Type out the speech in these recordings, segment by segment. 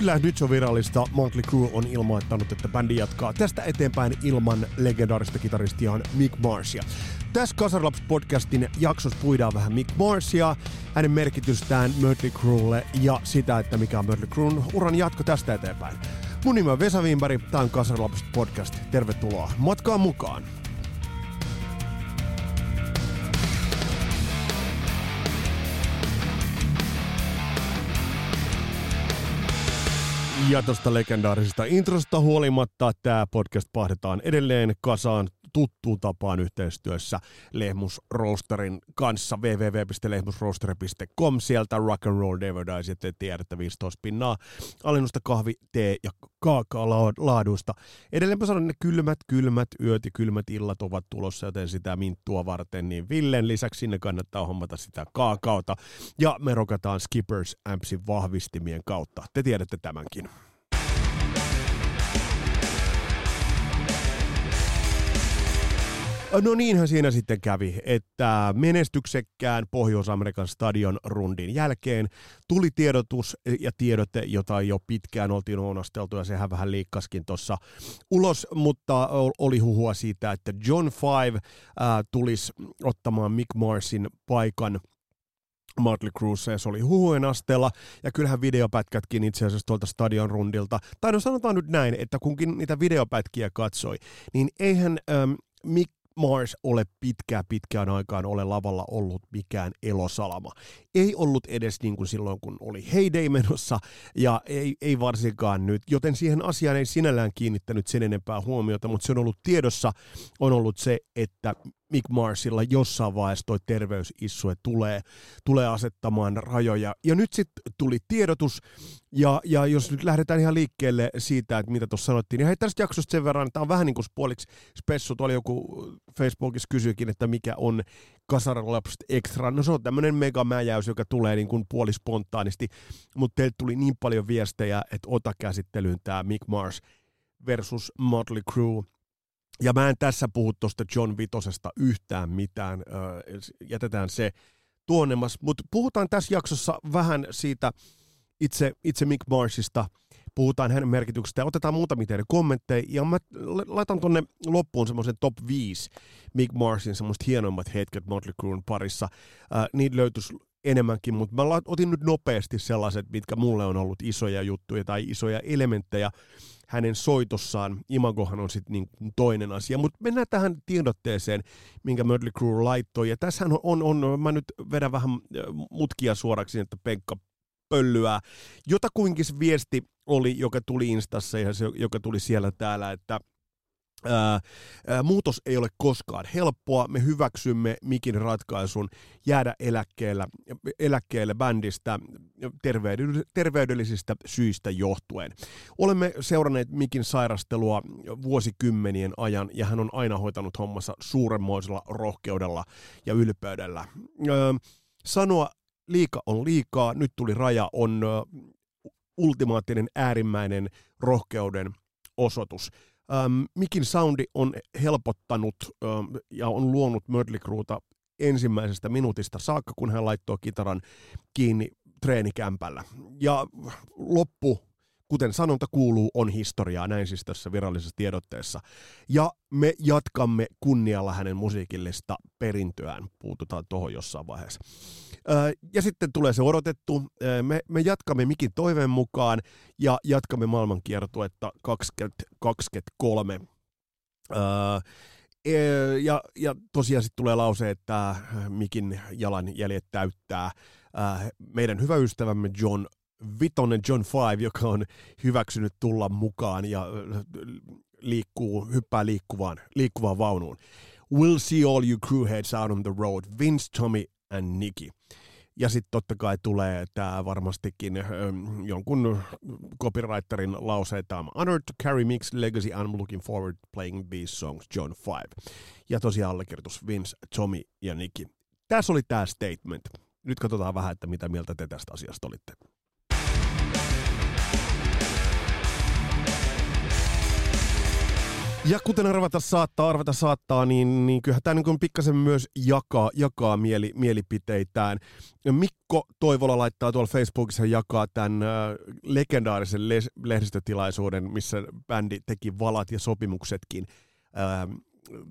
Kyllä, nyt se on virallista. Motley Crue on ilmoittanut, että bändi jatkaa tästä eteenpäin ilman legendaarista kitaristiaan Mick Marsia. Tässä Kasarlaps podcastin jaksossa puidaan vähän Mick Marsia, hänen merkitystään Mötley Cruelle ja sitä, että mikä on Mötley Cruen uran jatko tästä eteenpäin. Mun nimi on Vesa Wienberg, tämä on Kasarlaps podcast. Tervetuloa matkaan mukaan. Ja tuosta legendaarisesta introsta huolimatta tämä podcast pahdetaan edelleen kasaan tuttuun tapaan yhteistyössä Lehmus Roasterin kanssa www.lehmusroaster.com. Sieltä rock and roll David että tiedätte 15 pinnaa alennusta kahvi, tee ja laadusta. Edelleen mä sanon, ne kylmät, kylmät yöt ja kylmät illat ovat tulossa, joten sitä minttua varten, niin Villen lisäksi sinne kannattaa hommata sitä kaakaota. Ja me rokataan Skippers Ampsin vahvistimien kautta. Te tiedätte tämänkin. No niinhän siinä sitten kävi, että menestyksekkään Pohjois-Amerikan stadion rundin jälkeen tuli tiedotus ja tiedote, jota jo pitkään oltiin oonasteltu ja sehän vähän liikkaskin tuossa ulos, mutta oli huhua siitä, että John Five äh, tulisi ottamaan Mick Marsin paikan Motley Crue, se oli huhujen asteella, ja kyllähän videopätkätkin itse asiassa tuolta stadion rundilta, tai no sanotaan nyt näin, että kunkin niitä videopätkiä katsoi, niin eihän ähm, Mick Mars ole pitkään pitkään aikaan ole lavalla ollut mikään elosalama. Ei ollut edes niin kuin silloin, kun oli Heyday menossa, ja ei, ei varsinkaan nyt, joten siihen asiaan ei sinällään kiinnittänyt sen enempää huomiota, mutta se on ollut tiedossa, on ollut se, että Mick Marsilla jossain vaiheessa toi terveysissue tulee, tulee asettamaan rajoja. Ja nyt sitten tuli tiedotus, ja, ja jos nyt lähdetään ihan liikkeelle siitä, että mitä tuossa sanottiin, niin hei tästä jaksosta sen verran, tämä on vähän niin kuin puoliksi spessu, tuolla joku Facebookissa kysyikin, että mikä on Kasaralapset Extra. No se on tämmöinen megamäjäys, joka tulee niin kuin puolispontaanisti, mutta teiltä tuli niin paljon viestejä, että ota käsittelyyn tämä Mick Mars versus Motley Crue ja mä en tässä puhu tuosta John Vitosesta yhtään mitään, jätetään se tuonnemmas, mutta puhutaan tässä jaksossa vähän siitä itse, itse Mick Marsista, puhutaan hänen merkityksestä ja otetaan muutamia teidän kommentteja ja mä laitan tonne loppuun semmoisen top 5 Mick Marsin semmoista hienoimmat hetket Motley Crue'n parissa. Niitä löytyisi enemmänkin, mutta mä otin nyt nopeasti sellaiset, mitkä mulle on ollut isoja juttuja tai isoja elementtejä hänen soitossaan. Imagohan on sitten niin toinen asia. Mutta mennään tähän tiedotteeseen, minkä Mötley Crue laittoi. Ja tässähän on, on, on, mä nyt vedän vähän mutkia suoraksi, että Penkka pöllyää. Jotakuinkin viesti oli, joka tuli Instassa ja se, joka tuli siellä täällä, että Ää, ää, muutos ei ole koskaan helppoa. Me hyväksymme Mikin ratkaisun jäädä eläkkeelle, eläkkeelle bändistä terveydellisistä syistä johtuen. Olemme seuranneet Mikin sairastelua vuosikymmenien ajan ja hän on aina hoitanut hommassa suuremmoisella rohkeudella ja ylpeydellä. Ää, sanoa liika on liikaa, nyt tuli raja, on ultimaattinen äärimmäinen rohkeuden osoitus. Ähm, Mikin soundi on helpottanut ähm, ja on luonut Mötley Crueta ensimmäisestä minuutista saakka, kun hän laittoi kitaran kiinni treenikämpällä. Ja loppu, kuten sanonta kuuluu, on historiaa, näin siis tässä virallisessa tiedotteessa. Ja me jatkamme kunnialla hänen musiikillista perintöään, puututaan tuohon jossain vaiheessa. Ja sitten tulee se odotettu. Me, me jatkamme Mikin toiveen mukaan ja jatkamme maailmankiertuetta 2023. E, ja, ja tosiaan sitten tulee lause, että Mikin jalan jäljet täyttää meidän hyvä ystävämme John Vitonen John Five, joka on hyväksynyt tulla mukaan ja liikkuu, hyppää liikkuvaan, liikkuvaan vaunuun. We'll see all you crewheads out on the road. Vince, Tommy and Nicky. Ja sitten totta kai tulee tämä varmastikin ö, jonkun copywriterin lause, että I'm honored to carry Mix legacy and I'm looking forward to playing these songs, John Five. Ja tosiaan allekirjoitus Vince, Tommy ja Nicky. Tässä oli tämä statement. Nyt katsotaan vähän, että mitä mieltä te tästä asiasta olitte. Ja kuten arvata saattaa, arvata saattaa, niin, niin kyllähän tämä niin pikkasen myös jakaa, jakaa mieli, mielipiteitään. Mikko Toivola laittaa tuolla Facebookissa jakaa tämän äh, legendaarisen les- lehdistötilaisuuden, missä bändi teki valat ja sopimuksetkin. Äh,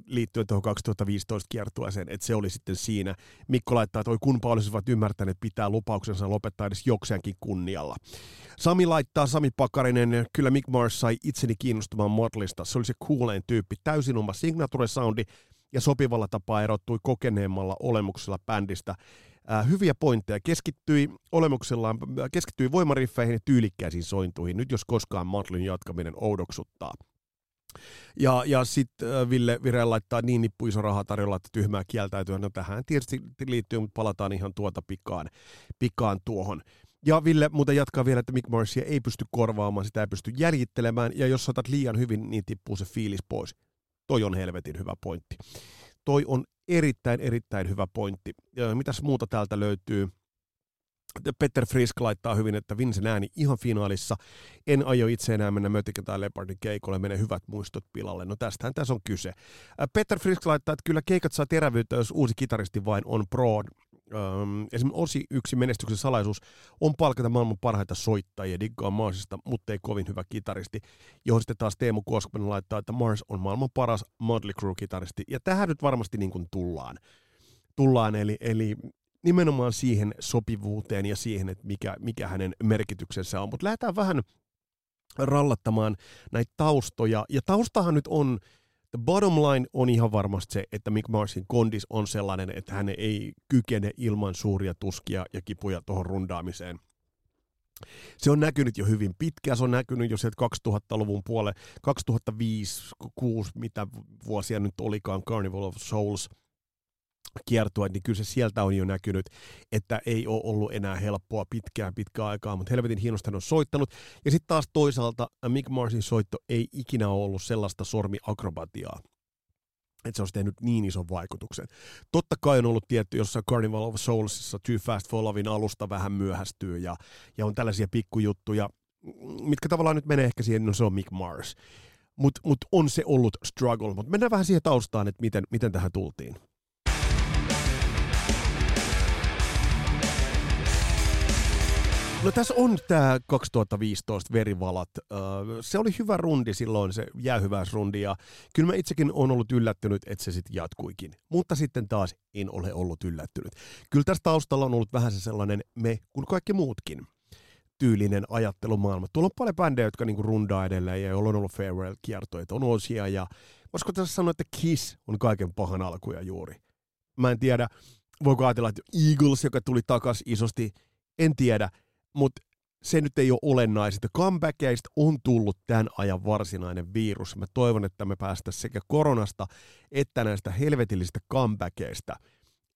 liittyen tuohon 2015 kiertueeseen, että se oli sitten siinä. Mikko laittaa, että oi kunpa olisivat ymmärtäneet pitää lupauksensa lopettaa edes jokseenkin kunnialla. Sami laittaa, Sami Pakarinen, kyllä Mick Mars sai itseni kiinnostumaan modlista. Se oli se coolein tyyppi, täysin oma signature soundi ja sopivalla tapaa erottui kokeneemmalla olemuksella bändistä. Äh, hyviä pointteja. Keskittyi olemuksellaan, keskittyi voimariffeihin ja tyylikkäisiin sointuihin. Nyt jos koskaan Motlin jatkaminen oudoksuttaa. Ja, ja sitten äh, Ville Vire laittaa niin nippu iso raha tarjolla, että tyhmää kieltäytyä. No tähän tietysti liittyy, mutta palataan ihan tuota pikaan, pikaan tuohon. Ja Ville muuten jatkaa vielä, että Mick Morrisia ei pysty korvaamaan, sitä ei pysty jäljittelemään, ja jos saatat liian hyvin, niin tippuu se fiilis pois. Toi on helvetin hyvä pointti. Toi on erittäin, erittäin hyvä pointti. Mitäs muuta täältä löytyy? Peter Frisk laittaa hyvin, että Vincent ääni ihan finaalissa. En aio itse enää mennä Mötikä tai Lepardin keikolle, menee hyvät muistot pilalle. No tästähän tässä on kyse. Peter Frisk laittaa, että kyllä keikat saa terävyyttä, jos uusi kitaristi vain on pro. Um, esimerkiksi osi yksi menestyksen salaisuus on palkata maailman parhaita soittajia, diggaa Marsista, mutta ei kovin hyvä kitaristi, johon sitten taas Teemu Koskinen laittaa, että Mars on maailman paras Motley Crue-kitaristi, ja tähän nyt varmasti niin kuin tullaan. Tullaan, eli, eli nimenomaan siihen sopivuuteen ja siihen, että mikä, mikä hänen merkityksensä on. Mutta lähdetään vähän rallattamaan näitä taustoja. Ja taustahan nyt on, the bottom line on ihan varmasti se, että Mick Marsin kondis on sellainen, että hän ei kykene ilman suuria tuskia ja kipuja tuohon rundaamiseen. Se on näkynyt jo hyvin pitkään, se on näkynyt jo sieltä 2000-luvun puolelle, 2005 2006 mitä vuosia nyt olikaan, Carnival of Souls – kiertue, niin kyllä se sieltä on jo näkynyt, että ei ole ollut enää helppoa pitkään pitkään aikaa, mutta helvetin hienosti on soittanut. Ja sitten taas toisaalta Mick Marsin soitto ei ikinä ole ollut sellaista sormiakrobatiaa, että se olisi tehnyt niin ison vaikutuksen. Totta kai on ollut tietty jossain Carnival of Soulsissa Too Fast for Lovein alusta vähän myöhästyy ja, ja on tällaisia pikkujuttuja, mitkä tavallaan nyt menee ehkä siihen, no se on Mick Mars. Mutta mut on se ollut struggle, mutta mennään vähän siihen taustaan, että miten, miten tähän tultiin. No tässä on tämä 2015 verivalat. Se oli hyvä rundi silloin, se jäähyväisrundi, ja kyllä mä itsekin olen ollut yllättynyt, että se sitten jatkuikin. Mutta sitten taas en ole ollut yllättynyt. Kyllä tässä taustalla on ollut vähän se sellainen me, kuin kaikki muutkin tyylinen ajattelumaailma. Tuolla on paljon bändejä, jotka niinku rundaa edelleen ja joilla on ollut farewell-kiertoja. On osia ja voisiko tässä sanoa, että Kiss on kaiken pahan alkuja juuri. Mä en tiedä, voiko ajatella, että Eagles, joka tuli takas isosti, en tiedä mutta se nyt ei ole olennaista. Comebackeista on tullut tämän ajan varsinainen virus. Mä toivon, että me päästä sekä koronasta että näistä helvetillisistä comebackeista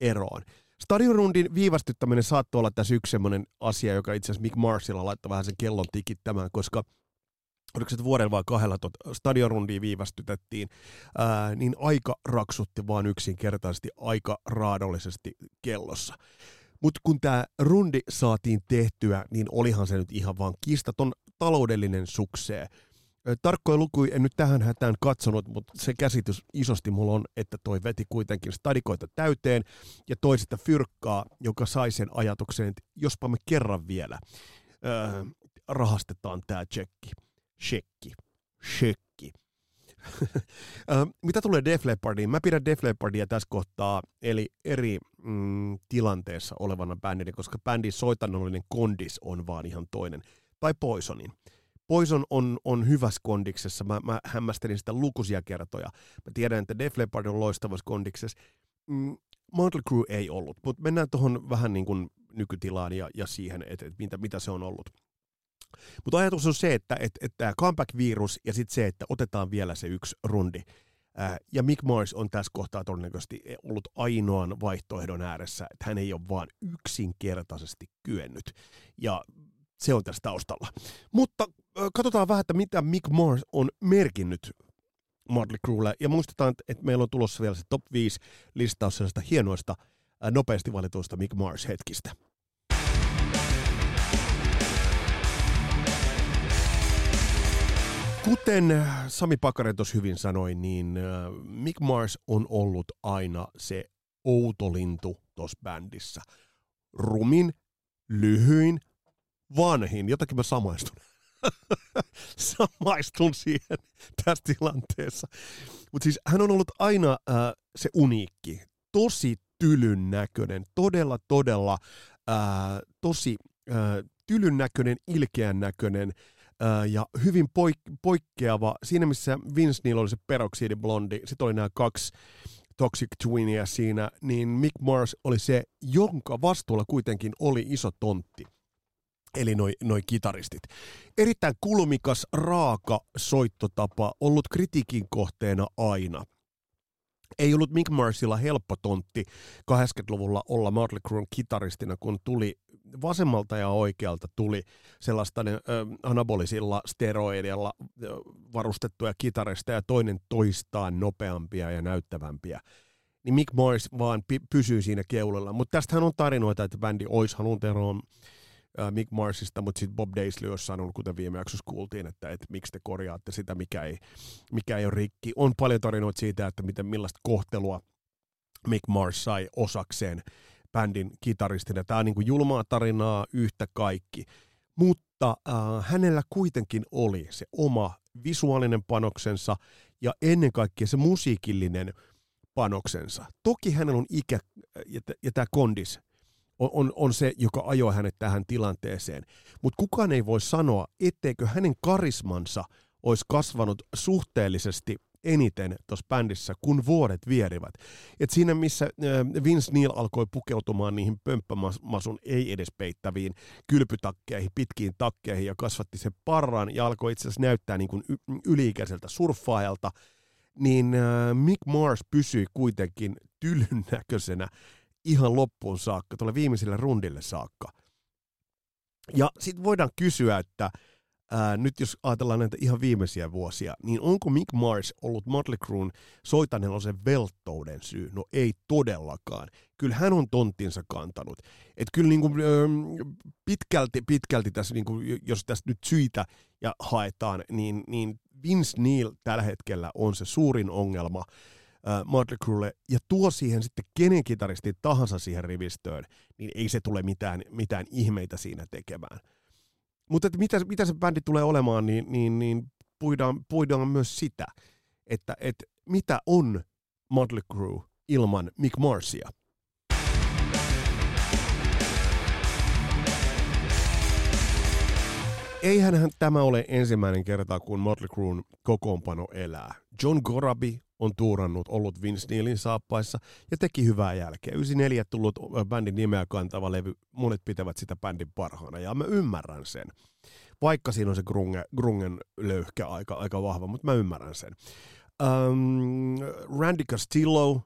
eroon. Stadionrundin viivästyttäminen saattoi olla tässä yksi sellainen asia, joka itse asiassa Mick Marsilla laittoi vähän sen kellon tikittämään, koska oliko se vuoden vai kahdella tuota stadionrundia viivästytettiin, ää, niin aika raksutti vaan yksinkertaisesti aika raadollisesti kellossa. Mutta kun tämä rundi saatiin tehtyä, niin olihan se nyt ihan vaan kistaton taloudellinen suksee. Tarkkoja lukuja en nyt tähän hätään katsonut, mutta se käsitys isosti mulla on, että toi veti kuitenkin stadikoita täyteen ja toi sitä fyrkkaa, joka sai sen ajatuksen, että jospa me kerran vielä öö, rahastetaan tämä tsekki. Shekki. Shekki. Mitä tulee Def Leppardiin? Mä pidän Def Leppardia tässä kohtaa, eli eri mm, tilanteessa olevana bändinä, koska bändin soitannollinen kondis on vaan ihan toinen. Tai Poisonin. Poison on, on hyvässä kondiksessa. Mä, mä hämmästelin sitä lukuisia kertoja. Mä tiedän, että Def Leppard on loistavassa kondiksessa. Mm, Motley ei ollut, mutta mennään tuohon vähän niin kuin nykytilaan ja, ja siihen, että, että mitä, mitä se on ollut. Mutta ajatus on se, että, että, että tämä comeback-virus ja sitten se, että otetaan vielä se yksi rundi. Ää, ja Mick Mars on tässä kohtaa todennäköisesti ollut ainoan vaihtoehdon ääressä, että hän ei ole vaan yksinkertaisesti kyennyt. Ja se on tässä taustalla. Mutta katsotaan vähän, että mitä Mick Mars on merkinnyt Motley Cruelle. Ja muistetaan, että meillä on tulossa vielä se top 5 listaus sellaista hienoista, nopeasti valituista Mick Mars-hetkistä. Kuten Sami Pakanen tuossa hyvin sanoi, niin Mick Mars on ollut aina se outolintu tuossa bändissä. Rumin, lyhyin, vanhin, jotakin mä samaistun. samaistun siihen tässä tilanteessa. Mutta siis hän on ollut aina äh, se uniikki, tosi tylyn näköinen, todella, todella äh, tosi äh, tylyn näköinen, ilkeän näköinen äh, ja hyvin poik- poikkeava. Siinä missä Vince Neil oli se peroksidi-blondi, sitten oli nämä kaksi Toxic Twinia siinä, niin Mick Mars oli se, jonka vastuulla kuitenkin oli iso tontti. Eli noi, noi kitaristit. Erittäin kulmikas, raaka soittotapa, ollut kritiikin kohteena aina. Ei ollut Mick Marsilla helppo tontti 80-luvulla olla Motley Crue'n kitaristina, kun tuli vasemmalta ja oikealta tuli sellaista ö, anabolisilla steroideilla varustettuja kitarista ja toinen toistaan nopeampia ja näyttävämpiä. Niin Mick Mars vaan pysyy siinä keulalla. Mutta tästähän on tarinoita, että bändi olisi halunnut eroon Mick Marsista, mutta sitten Bob Daisley olisi sanonut, kuten viime jaksossa kuultiin, että, että miksi te korjaatte sitä, mikä ei, mikä ei ole rikki. On paljon tarinoita siitä, että miten millaista kohtelua Mick Mars sai osakseen bändin kitaristina. Tämä on niin kuin julmaa tarinaa yhtä kaikki. Mutta äh, hänellä kuitenkin oli se oma visuaalinen panoksensa ja ennen kaikkea se musiikillinen panoksensa. Toki hänellä on ikä ja, ja tämä kondis on, on, on se, joka ajoi hänet tähän tilanteeseen. Mutta kukaan ei voi sanoa, etteikö hänen karismansa olisi kasvanut suhteellisesti eniten tuossa bändissä, kun vuodet vierivät. Et siinä, missä Vince Neil alkoi pukeutumaan niihin pömppämasun ei edes peittäviin kylpytakkeihin, pitkiin takkeihin ja kasvatti sen parran ja alkoi itse asiassa näyttää niin kuin yliikäiseltä surffaajalta, niin Mick Mars pysyi kuitenkin tylyn näköisenä ihan loppuun saakka, tuolle viimeiselle rundille saakka. Ja sitten voidaan kysyä, että ää, nyt jos ajatellaan näitä ihan viimeisiä vuosia, niin onko Mick Mars ollut Motley Crue'n soitanelosen velttouden syy? No ei todellakaan. Kyllä hän on tonttinsa kantanut. Et kyllä niin kuin, pitkälti, pitkälti tässä, niin kuin, jos tässä nyt syitä ja haetaan, niin, niin Vince Neil tällä hetkellä on se suurin ongelma äh, Motley Cruelle ja tuo siihen sitten kenen kitaristi tahansa siihen rivistöön, niin ei se tule mitään, mitään ihmeitä siinä tekemään. Mutta että mitä, mitä se bändi tulee olemaan, niin, niin, niin puidaan, puidaan myös sitä, että, että mitä on Motley Crue ilman Mick Marsia. Eihän tämä ole ensimmäinen kerta, kun Motley Crue'n kokoonpano elää. John Gorabi on tuurannut, ollut Vince Neilin saappaissa ja teki hyvää jälkeä. 94 tullut bändin nimeä kantava levy, monet pitävät sitä bändin parhaana ja mä ymmärrän sen. Vaikka siinä on se grunge, grungen löyhkä aika, aika vahva, mutta mä ymmärrän sen. Um, Randy Castillo uh,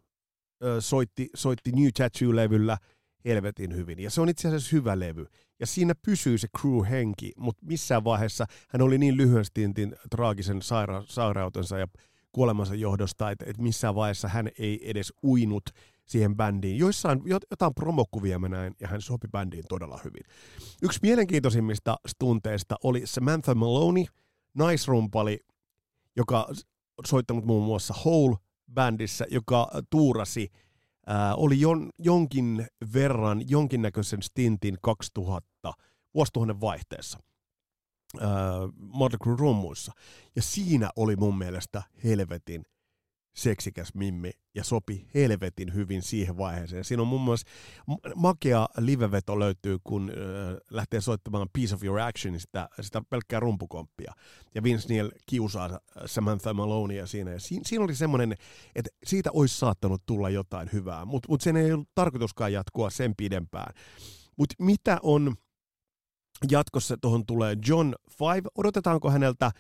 soitti, soitti New Tattoo-levyllä helvetin hyvin. Ja se on itse asiassa hyvä levy. Ja siinä pysyy se crew-henki, mutta missään vaiheessa hän oli niin lyhyen stintin traagisen saira- sairautensa ja kuolemansa johdosta, että, että missään vaiheessa hän ei edes uinut siihen bändiin. Joissain jotain promokuvia mä näin, ja hän sopi bändiin todella hyvin. Yksi mielenkiintoisimmista stunteista oli Samantha Maloney, naisrumpali, joka soittanut muun muassa Hole-bändissä, joka tuurasi, äh, oli jon, jonkin verran, jonkinnäköisen stintin 2000 vuosituhannen vaihteessa äh, Motley Crue rummuissa. Ja siinä oli mun mielestä helvetin seksikäs mimmi ja sopi helvetin hyvin siihen vaiheeseen. Siinä on muun muassa makea liveveto löytyy, kun äh, lähtee soittamaan Piece of Your Action, sitä, sitä pelkkää rumpukomppia. Ja Vince Neil kiusaa Samantha Maloneia siinä. Ja siinä, siinä oli semmoinen, että siitä olisi saattanut tulla jotain hyvää, mutta mut sen ei ollut tarkoituskaan jatkua sen pidempään. Mutta mitä on jatkossa tuohon tulee John Five. Odotetaanko häneltä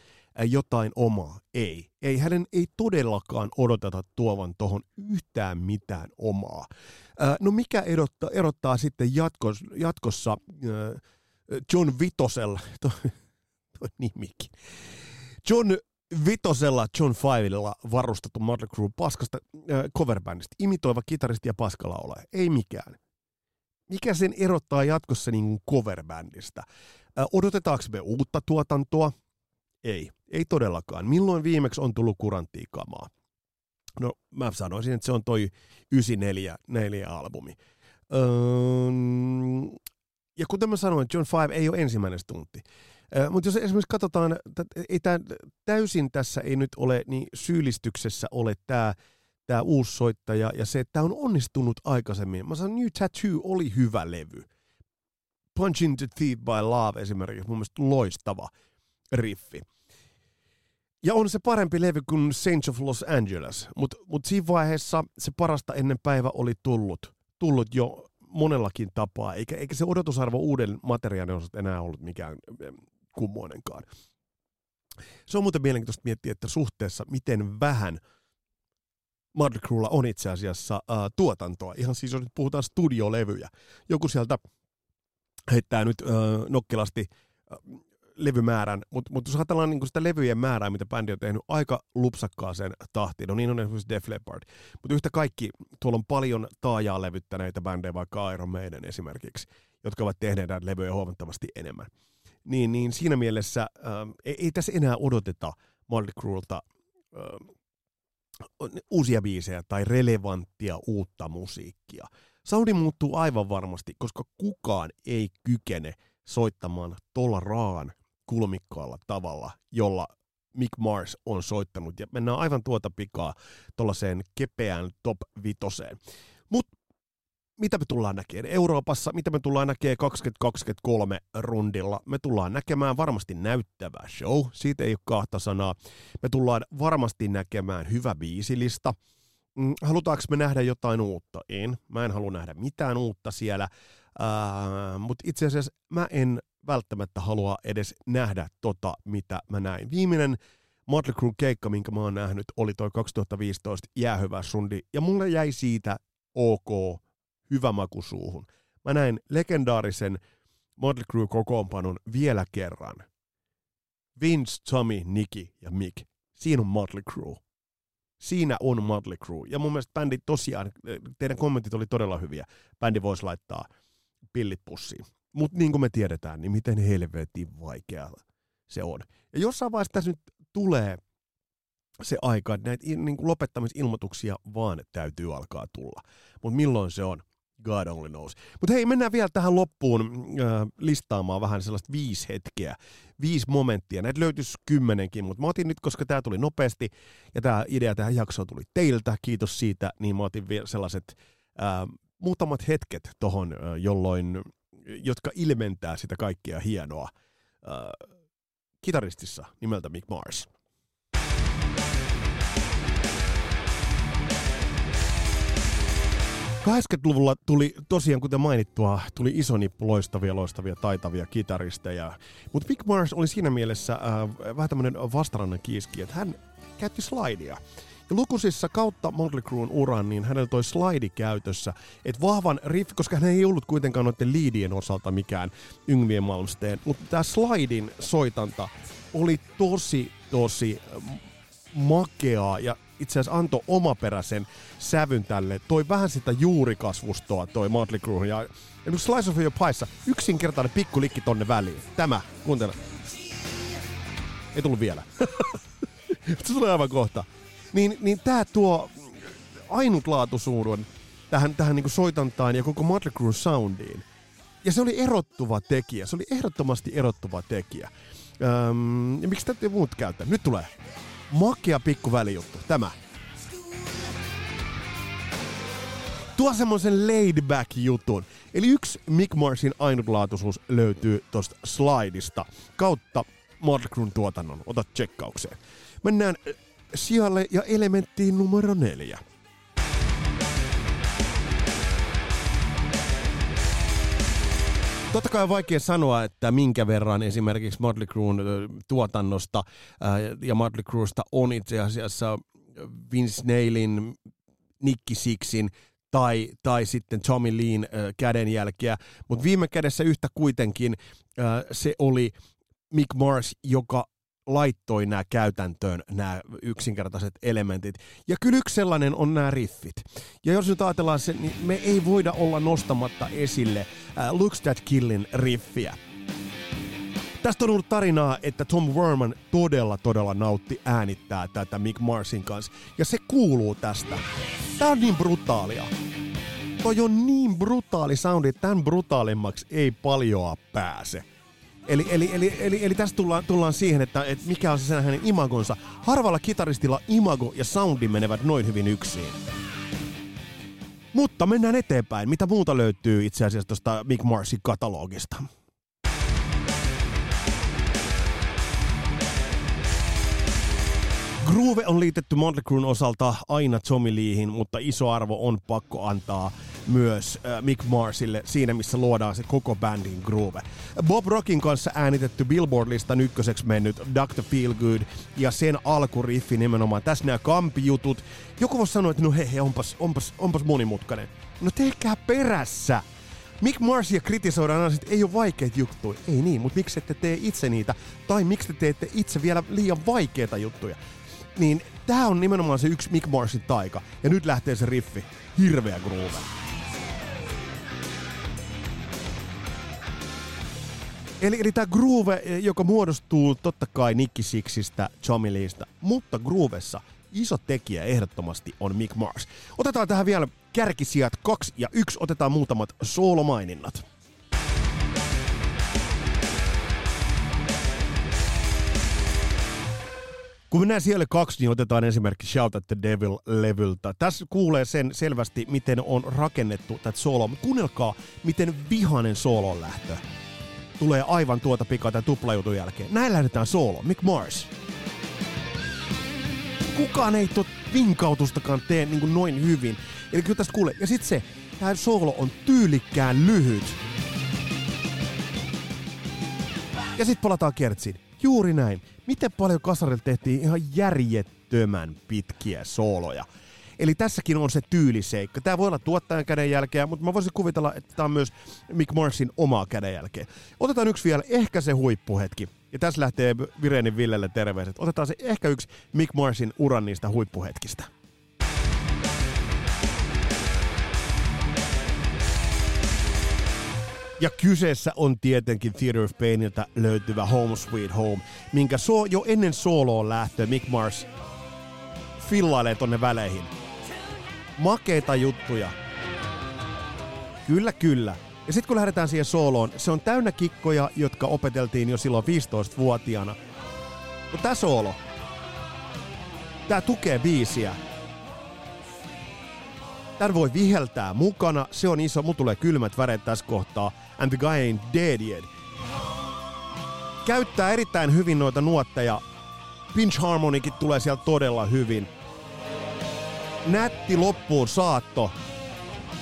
jotain omaa? Ei. Ei, hänen ei todellakaan odoteta tuovan tuohon yhtään mitään omaa. No mikä erottaa, erottaa sitten jatkos, jatkossa John Vitosella, tuo, tuo nimikin, John Vitosella John Fivella varustettu Motley Crue paskasta äh, coverbändistä. Imitoiva kitaristi ja paskalla ole. Ei mikään mikä sen erottaa jatkossa niin coverbändistä? Odotetaanko me uutta tuotantoa? Ei, ei todellakaan. Milloin viimeksi on tullut kuranttiikamaa? No mä sanoisin, että se on toi 94 neljä albumi. Öö, ja kuten mä sanoin, John Five ei ole ensimmäinen stuntti. Mutta jos esimerkiksi katsotaan, ei tää, täysin tässä ei nyt ole, niin syyllistyksessä ole tämä tämä uusi soittaja ja se, että tämä on onnistunut aikaisemmin. Mä sanon, New Tattoo oli hyvä levy. Punch into Thief by Love esimerkiksi, mun mielestä loistava riffi. Ja on se parempi levy kuin Saints of Los Angeles, mutta mut siinä vaiheessa se parasta ennen päivä oli tullut, tullut jo monellakin tapaa, eikä, eikä se odotusarvo uuden materiaalin osalta enää ollut mikään kummoinenkaan. Se on muuten mielenkiintoista miettiä, että suhteessa miten vähän Mötley Cruella on itse asiassa äh, tuotantoa. Ihan siis jos nyt puhutaan studiolevyjä. Joku sieltä heittää nyt äh, nokkelasti äh, levymäärän, mutta mut jos ajatellaan niin sitä levyjen määrää, mitä bändi on tehnyt aika lupsakkaaseen tahtiin, no niin on esimerkiksi Def Leppard, mutta yhtä kaikki, tuolla on paljon taajaa levyttäneitä bändejä, vaikka Iron Maiden esimerkiksi, jotka ovat tehneet näitä levyjä huomattavasti enemmän. Niin, niin siinä mielessä ähm, ei, ei tässä enää odoteta Motley Cruelta uusia biisejä tai relevanttia uutta musiikkia. Soundi muuttuu aivan varmasti, koska kukaan ei kykene soittamaan tuolla raan kulmikkaalla tavalla, jolla Mick Mars on soittanut. Ja mennään aivan tuota pikaa tuollaiseen kepeään top vitoseen. Mutta mitä me tullaan näkemään Euroopassa, mitä me tullaan näkemään 2023 rundilla. Me tullaan näkemään varmasti näyttävä show, siitä ei ole kahta sanaa. Me tullaan varmasti näkemään hyvä biisilista. Mm, halutaanko me nähdä jotain uutta? En. Mä en halua nähdä mitään uutta siellä. Uh, Mutta itse asiassa mä en välttämättä halua edes nähdä tota, mitä mä näin. Viimeinen Motley Crue keikka, minkä mä oon nähnyt, oli toi 2015 jäähyvä sundi, ja mulle jäi siitä ok, hyvä maku suuhun. Mä näin legendaarisen Motley Crue-kokoonpanon vielä kerran. Vince, Tommy, Nicky ja Mick. Siinä on Motley Crue. Siinä on Motley Crue. Ja mun mielestä bändi tosiaan, teidän kommentit oli todella hyviä. Bändi voisi laittaa pillit pussiin. Mutta niin kuin me tiedetään, niin miten helvetin vaikea se on. Ja jossain vaiheessa tässä nyt tulee se aika, että näitä niin kuin lopettamisilmoituksia vaan täytyy alkaa tulla. Mutta milloin se on? God only knows. Mutta hei, mennään vielä tähän loppuun äh, listaamaan vähän sellaista viisi hetkeä, viisi momenttia. Näitä löytyisi kymmenenkin, mutta mä otin nyt, koska tämä tuli nopeasti ja tämä idea tähän jaksoon tuli teiltä, kiitos siitä, niin mä otin vielä sellaiset äh, muutamat hetket tohon, äh, jolloin jotka ilmentää sitä kaikkea hienoa äh, kitaristissa nimeltä Mick Mars. 80-luvulla tuli tosiaan, kuten mainittua, tuli iso nippu loistavia, loistavia, taitavia kitaristeja. Mutta Mick Mars oli siinä mielessä äh, vähän tämmöinen vastarannan kiiski, että hän käytti slidea. Ja lukuisissa kautta Motley Crue'n uran, niin hänellä toi slide käytössä, että vahvan riff, koska hän ei ollut kuitenkaan noiden liidien osalta mikään Yngvien Malmsteen, mutta tämä slidin soitanta oli tosi, tosi makeaa ja itse asiassa antoi omaperäisen sävyn tälle. Toi vähän sitä juurikasvustoa toi Motley Crue. Ja, ja Slice of Your Piessa yksinkertainen pikkulikki tonne väliin. Tämä, kuuntele. Ei tullut vielä. se tulee aivan kohta. Niin, niin tää tuo ainutlaatuisuuden tähän, tähän niin soitantaan ja koko Motley Crue soundiin. Ja se oli erottuva tekijä. Se oli ehdottomasti erottuva tekijä. Öm, ja miksi täytyy muut käyttää? Nyt tulee makea pikku välijuttu. Tämä. Tuo semmoisen laid back jutun. Eli yksi Mick Marsin ainutlaatuisuus löytyy tosta slaidista kautta Markrun tuotannon. Ota tsekkaukseen. Mennään äh, sijalle ja elementtiin numero neljä. Totta kai on vaikea sanoa, että minkä verran esimerkiksi Motley Crue'n tuotannosta ja Motley Cruesta on itse asiassa Vince Neilin, Nicky Sixin tai, tai sitten Tommy Leen kädenjälkeä, mutta viime kädessä yhtä kuitenkin se oli Mick Mars, joka laittoi nämä käytäntöön, nämä yksinkertaiset elementit. Ja kyllä yksi sellainen on nämä riffit. Ja jos nyt ajatellaan se, niin me ei voida olla nostamatta esille uh, Looks That Killin riffiä. Tästä on ollut tarinaa, että Tom Werman todella, todella nautti äänittää tätä Mick Marsin kanssa. Ja se kuuluu tästä. Tää on niin brutaalia. Toi on niin brutaali soundi, että tämän brutaalimmaksi ei paljoa pääse. Eli, eli, eli, eli, eli tästä tullaan, tullaan siihen, että, että mikä on se sen hänen imagonsa. Harvalla kitaristilla imago ja soundi menevät noin hyvin yksin. Mutta mennään eteenpäin. Mitä muuta löytyy itse asiassa tuosta Mick Marsin katalogista? Groove on liitetty Motley Crue'n osalta aina Tommy mutta iso arvo on pakko antaa myös äh, Mick Marsille siinä, missä luodaan se koko bändin groove. Bob Rockin kanssa äänitetty Billboard-listan ykköseksi mennyt Dr. Feelgood ja sen alkuriffi nimenomaan. Tässä nämä kampijutut. Joku voisi sanoa, että no hei, hei onpas, onpas, onpas monimutkainen. No tehkää perässä! Mick Marsia kritisoidaan aina, että ei ole vaikeita juttuja. Ei niin, mutta miksi ette tee itse niitä? Tai miksi te teette itse vielä liian vaikeita juttuja? Niin tää on nimenomaan se yksi Mick Marsin taika. Ja nyt lähtee se riffi. Hirveä groove. Eli, eli tämä groove, joka muodostuu totta kai Nicky Sixistä, Leestä, mutta groovessa iso tekijä ehdottomasti on Mick Mars. Otetaan tähän vielä kärkisijat kaksi ja yksi, otetaan muutamat soolomaininnat. Kun mennään siellä kaksi, niin otetaan esimerkki Shout at the Devil-levyltä. Tässä kuulee sen selvästi, miten on rakennettu tätä solo. Kuunnelkaa, miten vihanen soolon lähtö tulee aivan tuota pikaa tämän tuplajutun jälkeen. Näin lähdetään soolo. Mick Mars. Kukaan ei tot vinkautustakaan tee niin kuin noin hyvin. Eli kyllä tästä kuulee. Ja sitten se, tämä soolo on tyylikkään lyhyt. Ja sitten palataan kertsiin. Juuri näin. Miten paljon kasarilla tehtiin ihan järjettömän pitkiä sooloja. Eli tässäkin on se tyyliseikka. Tämä voi olla tuottajan kädenjälkeä, mutta mä voisin kuvitella, että tämä on myös Mick Marsin omaa kädenjälkeä. Otetaan yksi vielä, ehkä se huippuhetki. Ja tässä lähtee Virenin Villelle terveiset. Otetaan se ehkä yksi Mick Marsin uran niistä huippuhetkistä. Ja kyseessä on tietenkin Theater of Painilta löytyvä Home Sweet Home, minkä so, jo ennen soloon lähtöä Mick Mars fillailee tonne väleihin. Makeita juttuja. Kyllä, kyllä. Ja sitten kun lähdetään siihen sooloon, se on täynnä kikkoja, jotka opeteltiin jo silloin 15-vuotiaana. Mutta tää soolo, tää tukee biisiä. Tän voi viheltää mukana, se on iso, mun tulee kylmät väreet tässä kohtaa. And the guy ain't dead yet. Käyttää erittäin hyvin noita nuotteja. Pinch harmonikin tulee sieltä todella hyvin. Nätti loppuun saatto.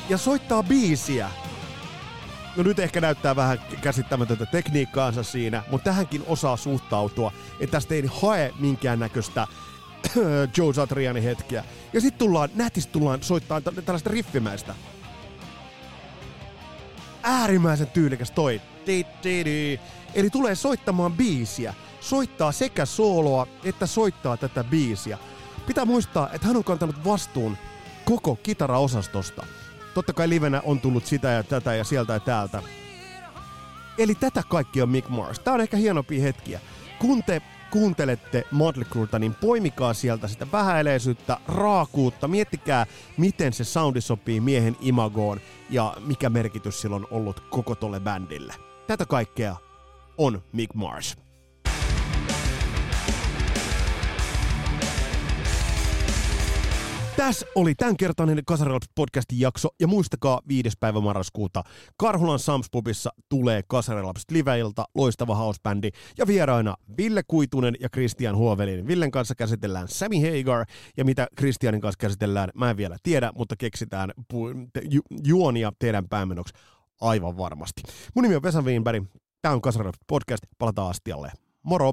Ja soittaa biisiä. No nyt ehkä näyttää vähän käsittämätöntä tekniikkaansa siinä, mutta tähänkin osaa suhtautua, että tästä ei hae minkäännäköistä Joe Satriani hetkiä. Ja sitten tullaan, nätisti tullaan soittaa tällaista riffimäistä. Äärimmäisen tyylikäs toi. Eli tulee soittamaan biisiä. Soittaa sekä sooloa että soittaa tätä biisiä. Pitää muistaa, että hän on kantanut vastuun koko kitaraosastosta. Totta kai livenä on tullut sitä ja tätä ja sieltä ja täältä. Eli tätä kaikki on Mick Mars. Tää on ehkä hienompia hetkiä. Kun te kuuntelette Motley Crueta, niin poimikaa sieltä sitä vähäileisyyttä, raakuutta. Miettikää, miten se soundi sopii miehen imagoon ja mikä merkitys sillä on ollut koko tolle bändille. Tätä kaikkea on Mick Mars. Tässä oli tämänkertainen Kasarilaps podcastin jakso ja muistakaa 5. päivä marraskuuta Karhulan Sams Pubissa tulee Kasarilaps liveilta, loistava housebändi ja vieraina Ville Kuitunen ja Christian Huovelin. Villen kanssa käsitellään Sammy Hagar ja mitä Christianin kanssa käsitellään, mä en vielä tiedä, mutta keksitään pu- te- ju- juonia teidän päämenoksi aivan varmasti. Mun nimi on Vesa Wienberg, tää on Kasarilaps podcast, palataan astialle. Moro!